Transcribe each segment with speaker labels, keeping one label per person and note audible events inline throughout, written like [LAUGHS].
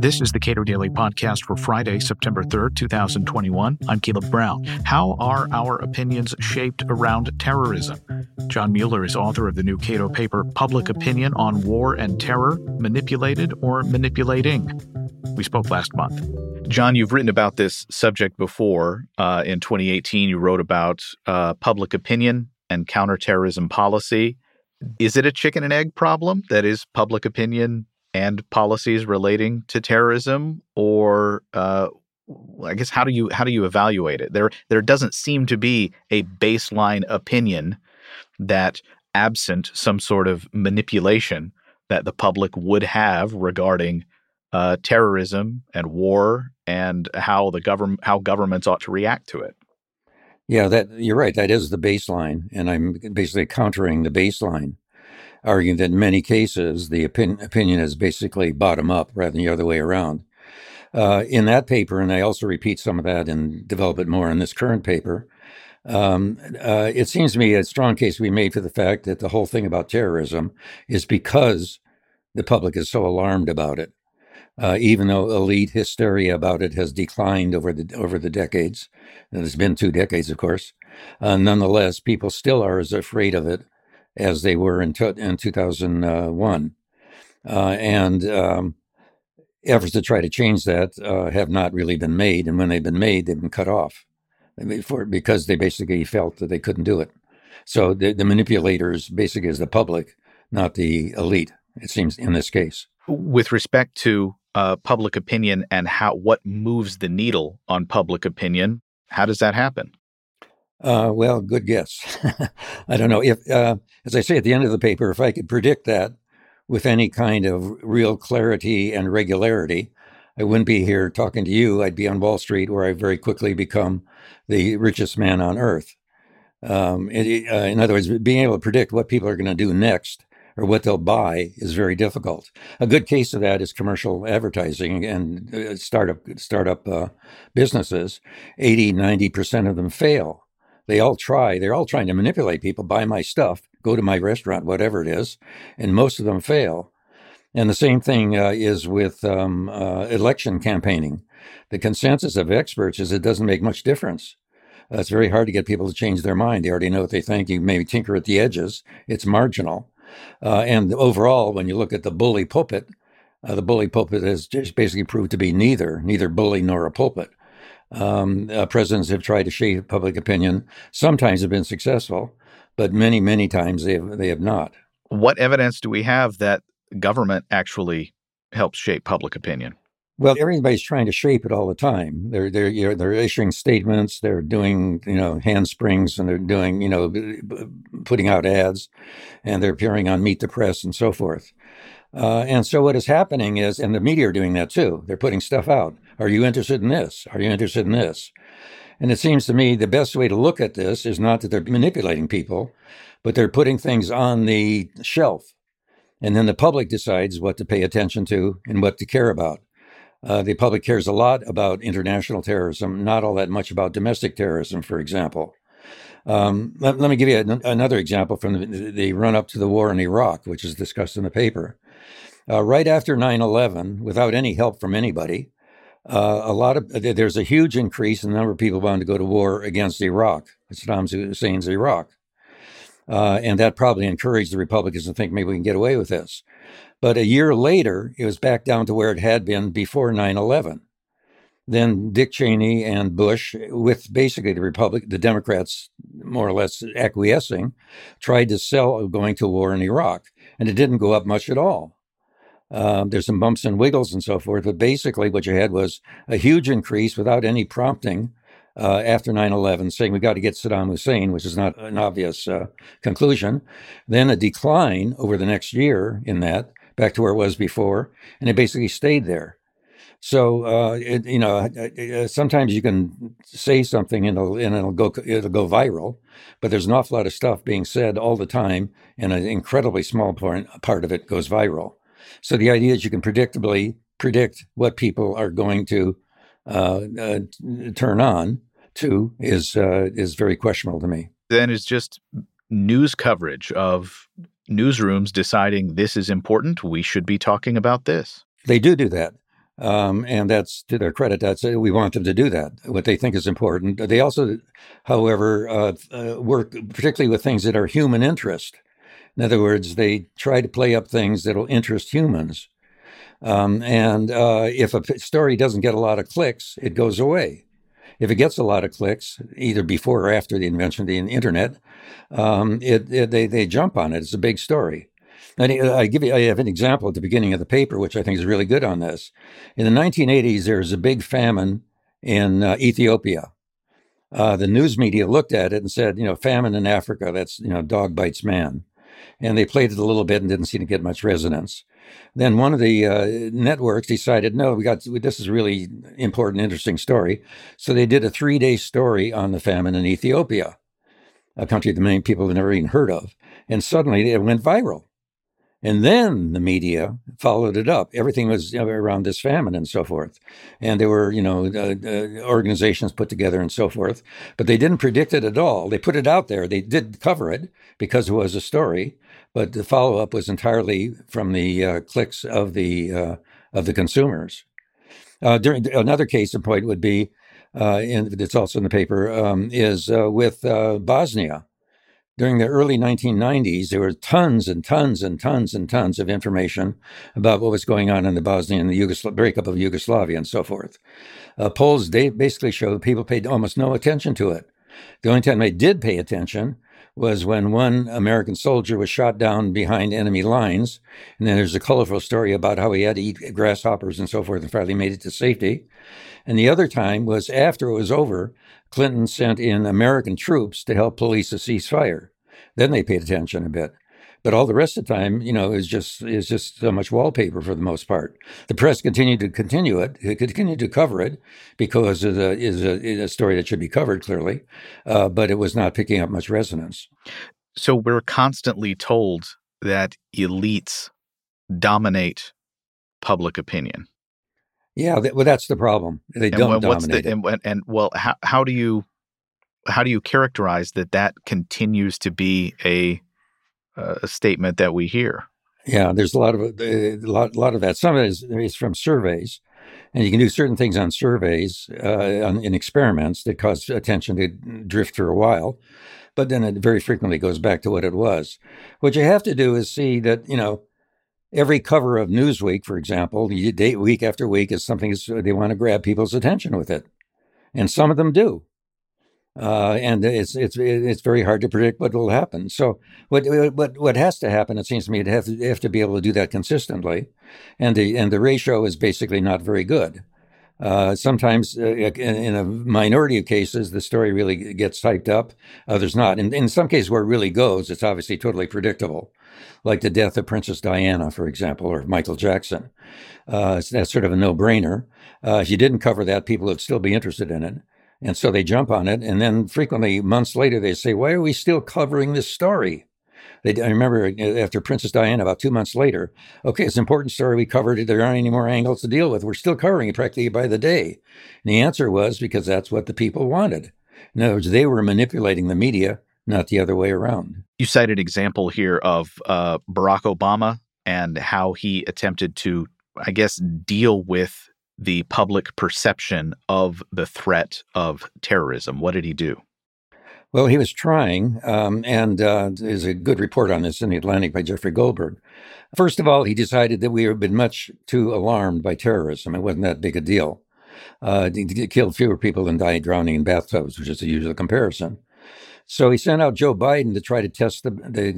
Speaker 1: This is the Cato Daily Podcast for Friday, September 3rd, 2021. I'm Caleb Brown. How are our opinions shaped around terrorism? John Mueller is author of the new Cato paper, Public Opinion on War and Terror Manipulated or Manipulating. We spoke last month. John, you've written about this subject before. Uh, in 2018, you wrote about uh, public opinion and counterterrorism policy. Is it a chicken and egg problem that is public opinion and policies relating to terrorism, or uh, I guess how do you how do you evaluate it? There there doesn't seem to be a baseline opinion that, absent some sort of manipulation, that the public would have regarding uh, terrorism and war and how the government how governments ought to react to it.
Speaker 2: Yeah, that you're right. That is the baseline, and I'm basically countering the baseline arguing that in many cases the opinion, opinion is basically bottom up rather than the other way around. Uh, in that paper, and I also repeat some of that and develop it more in this current paper, um, uh, it seems to me a strong case we made for the fact that the whole thing about terrorism is because the public is so alarmed about it. Uh, even though elite hysteria about it has declined over the over the decades, and it's been two decades, of course, uh, nonetheless, people still are as afraid of it as they were in, in 2001. Uh, and um, efforts to try to change that uh, have not really been made. And when they've been made, they've been cut off for, because they basically felt that they couldn't do it. So the, the manipulators basically is the public, not the elite, it seems, in this case.
Speaker 1: With respect to uh, public opinion and how what moves the needle on public opinion, how does that happen?
Speaker 2: Uh, well, good guess. [LAUGHS] I don't know if, uh, as I say at the end of the paper, if I could predict that with any kind of real clarity and regularity, I wouldn't be here talking to you. I'd be on Wall Street, where I very quickly become the richest man on earth. Um, it, uh, in other words, being able to predict what people are going to do next or what they'll buy is very difficult. A good case of that is commercial advertising and uh, startup startup uh, businesses. 80, 90% of them fail they all try. They're all trying to manipulate people, buy my stuff, go to my restaurant, whatever it is, and most of them fail. And the same thing uh, is with um, uh, election campaigning. The consensus of experts is it doesn't make much difference. Uh, it's very hard to get people to change their mind. They already know what they think. You maybe tinker at the edges. It's marginal. Uh, and overall, when you look at the bully pulpit, uh, the bully pulpit has just basically proved to be neither, neither bully nor a pulpit. Um, uh, presidents have tried to shape public opinion. Sometimes have been successful, but many, many times they have, they have not.
Speaker 1: What evidence do we have that government actually helps shape public opinion?
Speaker 2: Well, everybody's trying to shape it all the time. They're they're you know, they're issuing statements, they're doing you know handsprings, and they're doing you know putting out ads, and they're appearing on Meet the Press and so forth. Uh, and so what is happening is, and the media are doing that too. They're putting stuff out. Are you interested in this? Are you interested in this? And it seems to me the best way to look at this is not that they're manipulating people, but they're putting things on the shelf. And then the public decides what to pay attention to and what to care about. Uh, the public cares a lot about international terrorism, not all that much about domestic terrorism, for example. Um, let, let, me give you an, another example from the, the, run up to the war in Iraq, which is discussed in the paper. Uh, right after 9 11, without any help from anybody, uh, a lot of there's a huge increase in the number of people wanting to go to war against Iraq, Saddam Hussein's Iraq. Uh, and that probably encouraged the Republicans to think maybe we can get away with this. But a year later, it was back down to where it had been before 9 11. Then Dick Cheney and Bush, with basically the Republic, the Democrats more or less acquiescing, tried to sell going to war in Iraq, and it didn't go up much at all. Um, there's some bumps and wiggles and so forth, but basically what you had was a huge increase without any prompting uh, after 9 11, saying we've got to get Saddam Hussein, which is not an obvious uh, conclusion. Then a decline over the next year in that, back to where it was before, and it basically stayed there. So uh, it, you know, sometimes you can say something and it'll, and it'll go it'll go viral, but there's an awful lot of stuff being said all the time, and an incredibly small part part of it goes viral. So the idea is you can predictably predict what people are going to uh, uh, turn on to is uh, is very questionable to me.
Speaker 1: Then it's just news coverage of newsrooms deciding this is important. We should be talking about this.
Speaker 2: They do do that. Um, and that's to their credit. That's uh, we want them to do that. What they think is important. They also, however, uh, uh, work particularly with things that are human interest. In other words, they try to play up things that'll interest humans. Um, and uh, if a story doesn't get a lot of clicks, it goes away. If it gets a lot of clicks, either before or after the invention of the internet, um, it, it, they, they jump on it. It's a big story. And I give you, I have an example at the beginning of the paper, which I think is really good on this. In the 1980s, there was a big famine in uh, Ethiopia. Uh, the news media looked at it and said, you know, famine in Africa, that's, you know, dog bites man. And they played it a little bit and didn't seem to get much resonance. Then one of the uh, networks decided, no, we got this is really important, interesting story. So they did a three day story on the famine in Ethiopia, a country that many people have never even heard of. And suddenly it went viral. And then the media followed it up. Everything was around this famine and so forth. And there were, you know, uh, uh, organizations put together and so forth. But they didn't predict it at all. They put it out there. They did cover it because it was a story. But the follow up was entirely from the uh, clicks of the uh, of the consumers. Uh, during another case in point would be, uh, it's also in the paper, um, is with Bosnia during the early 1990s, there were tons and tons and tons and tons of information about what was going on in the Bosnian, the Yugosla- breakup of Yugoslavia, and so forth. Uh, polls basically show that people paid almost no attention to it. The only time they did pay attention was when one American soldier was shot down behind enemy lines. And then there's a colorful story about how he had to eat grasshoppers and so forth and finally made it to safety. And the other time was after it was over, Clinton sent in American troops to help police a ceasefire. Then they paid attention a bit. But all the rest of the time, you know, is just is just so much wallpaper for the most part. The press continued to continue it, it continued to cover it because it is a, a, story that should be covered clearly, uh, but it was not picking up much resonance.
Speaker 1: So we're constantly told that elites dominate public opinion.
Speaker 2: Yeah, well, that's the problem. They and don't what's dominate
Speaker 1: the, and, and, well, how how do you how do you characterize that that continues to be a, a statement that we hear?
Speaker 2: Yeah, there's a lot of a lot, lot of that. Some of it is, is from surveys, and you can do certain things on surveys uh, on, in experiments that cause attention to drift for a while, but then it very frequently goes back to what it was. What you have to do is see that you know every cover of Newsweek, for example, you date week after week is something they want to grab people's attention with it, and some of them do. Uh, and it's it's it's very hard to predict what will happen. So what what what has to happen? It seems to me to have to have to be able to do that consistently, and the and the ratio is basically not very good. Uh, sometimes, uh, in, a minority of cases, the story really gets hyped up. Others not. In, in some cases where it really goes, it's obviously totally predictable, like the death of Princess Diana, for example, or Michael Jackson. Uh, that's sort of a no-brainer. Uh, if you didn't cover that, people would still be interested in it. And so they jump on it. And then frequently, months later, they say, Why are we still covering this story? They, I remember uh, after Princess Diana, about two months later, okay, it's an important story. We covered it. There aren't any more angles to deal with. We're still covering it practically by the day. And the answer was because that's what the people wanted. In other words, they were manipulating the media, not the other way around.
Speaker 1: You cited example here of uh, Barack Obama and how he attempted to, I guess, deal with the public perception of the threat of terrorism? What did he do?
Speaker 2: Well, he was trying, um, and uh, there's a good report on this in the Atlantic by Jeffrey Goldberg. First of all, he decided that we had been much too alarmed by terrorism. It wasn't that big a deal. Uh, it killed fewer people than died drowning in bathtubs, which is the usual comparison. So he sent out Joe Biden to try to test the, the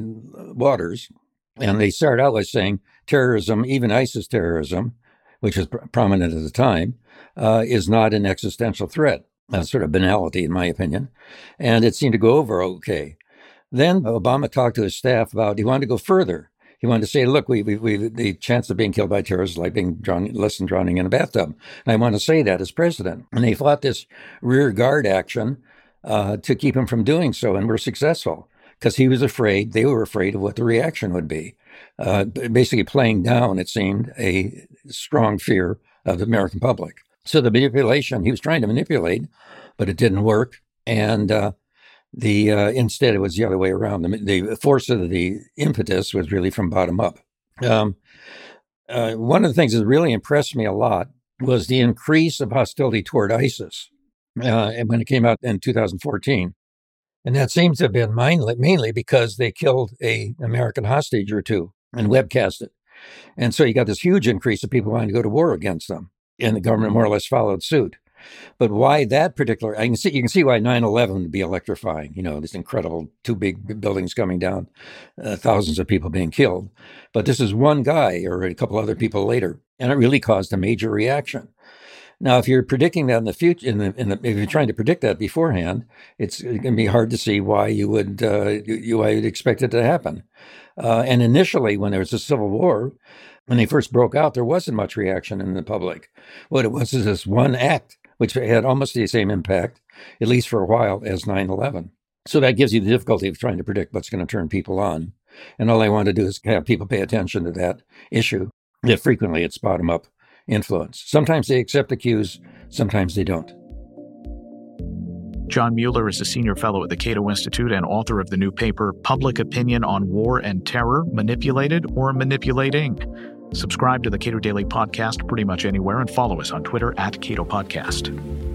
Speaker 2: waters. And they started out by saying terrorism, even ISIS terrorism, which was pr- prominent at the time, uh, is not an existential threat. That's sort of banality, in my opinion. And it seemed to go over okay. Then Obama talked to his staff about he wanted to go further. He wanted to say, look, we, we, we the chance of being killed by terrorists is like being drawn, less than drowning in a bathtub. And I want to say that as president. And they fought this rear guard action uh, to keep him from doing so, and were successful because he was afraid, they were afraid of what the reaction would be. Uh, basically, playing down, it seemed, a strong fear of the American public. So the manipulation, he was trying to manipulate, but it didn't work. And uh, the uh, instead, it was the other way around. The, the, force of the impetus was really from bottom up. Um, uh, one of the things that really impressed me a lot was the increase of hostility toward ISIS uh, when it came out in 2014. And that seems to have been mainly, mainly because they killed a American hostage or two and webcast it. And so you got this huge increase of people wanting to go to war against them. And the government more or less followed suit. But why that particular? I can see you can see why 9/11 would be electrifying. You know, this incredible two big buildings coming down, uh, thousands of people being killed. But this is one guy or a couple other people later, and it really caused a major reaction. Now, if you're predicting that in the future, in the, in the, if you're trying to predict that beforehand, it's going to be hard to see why you would uh, you, why you'd expect it to happen. Uh, and initially, when there was a civil war, when they first broke out, there wasn't much reaction in the public. What it was is this one act, which had almost the same impact, at least for a while, as 9 11. So that gives you the difficulty of trying to predict what's going to turn people on. And all I want to do is have people pay attention to that issue. That frequently it's bottom up influence. Sometimes they accept the cues, sometimes they don't.
Speaker 1: John Mueller is a senior fellow at the Cato Institute and author of the new paper, Public Opinion on War and Terror Manipulated or Manipulating. Subscribe to the Cato Daily Podcast pretty much anywhere and follow us on Twitter at Cato Podcast.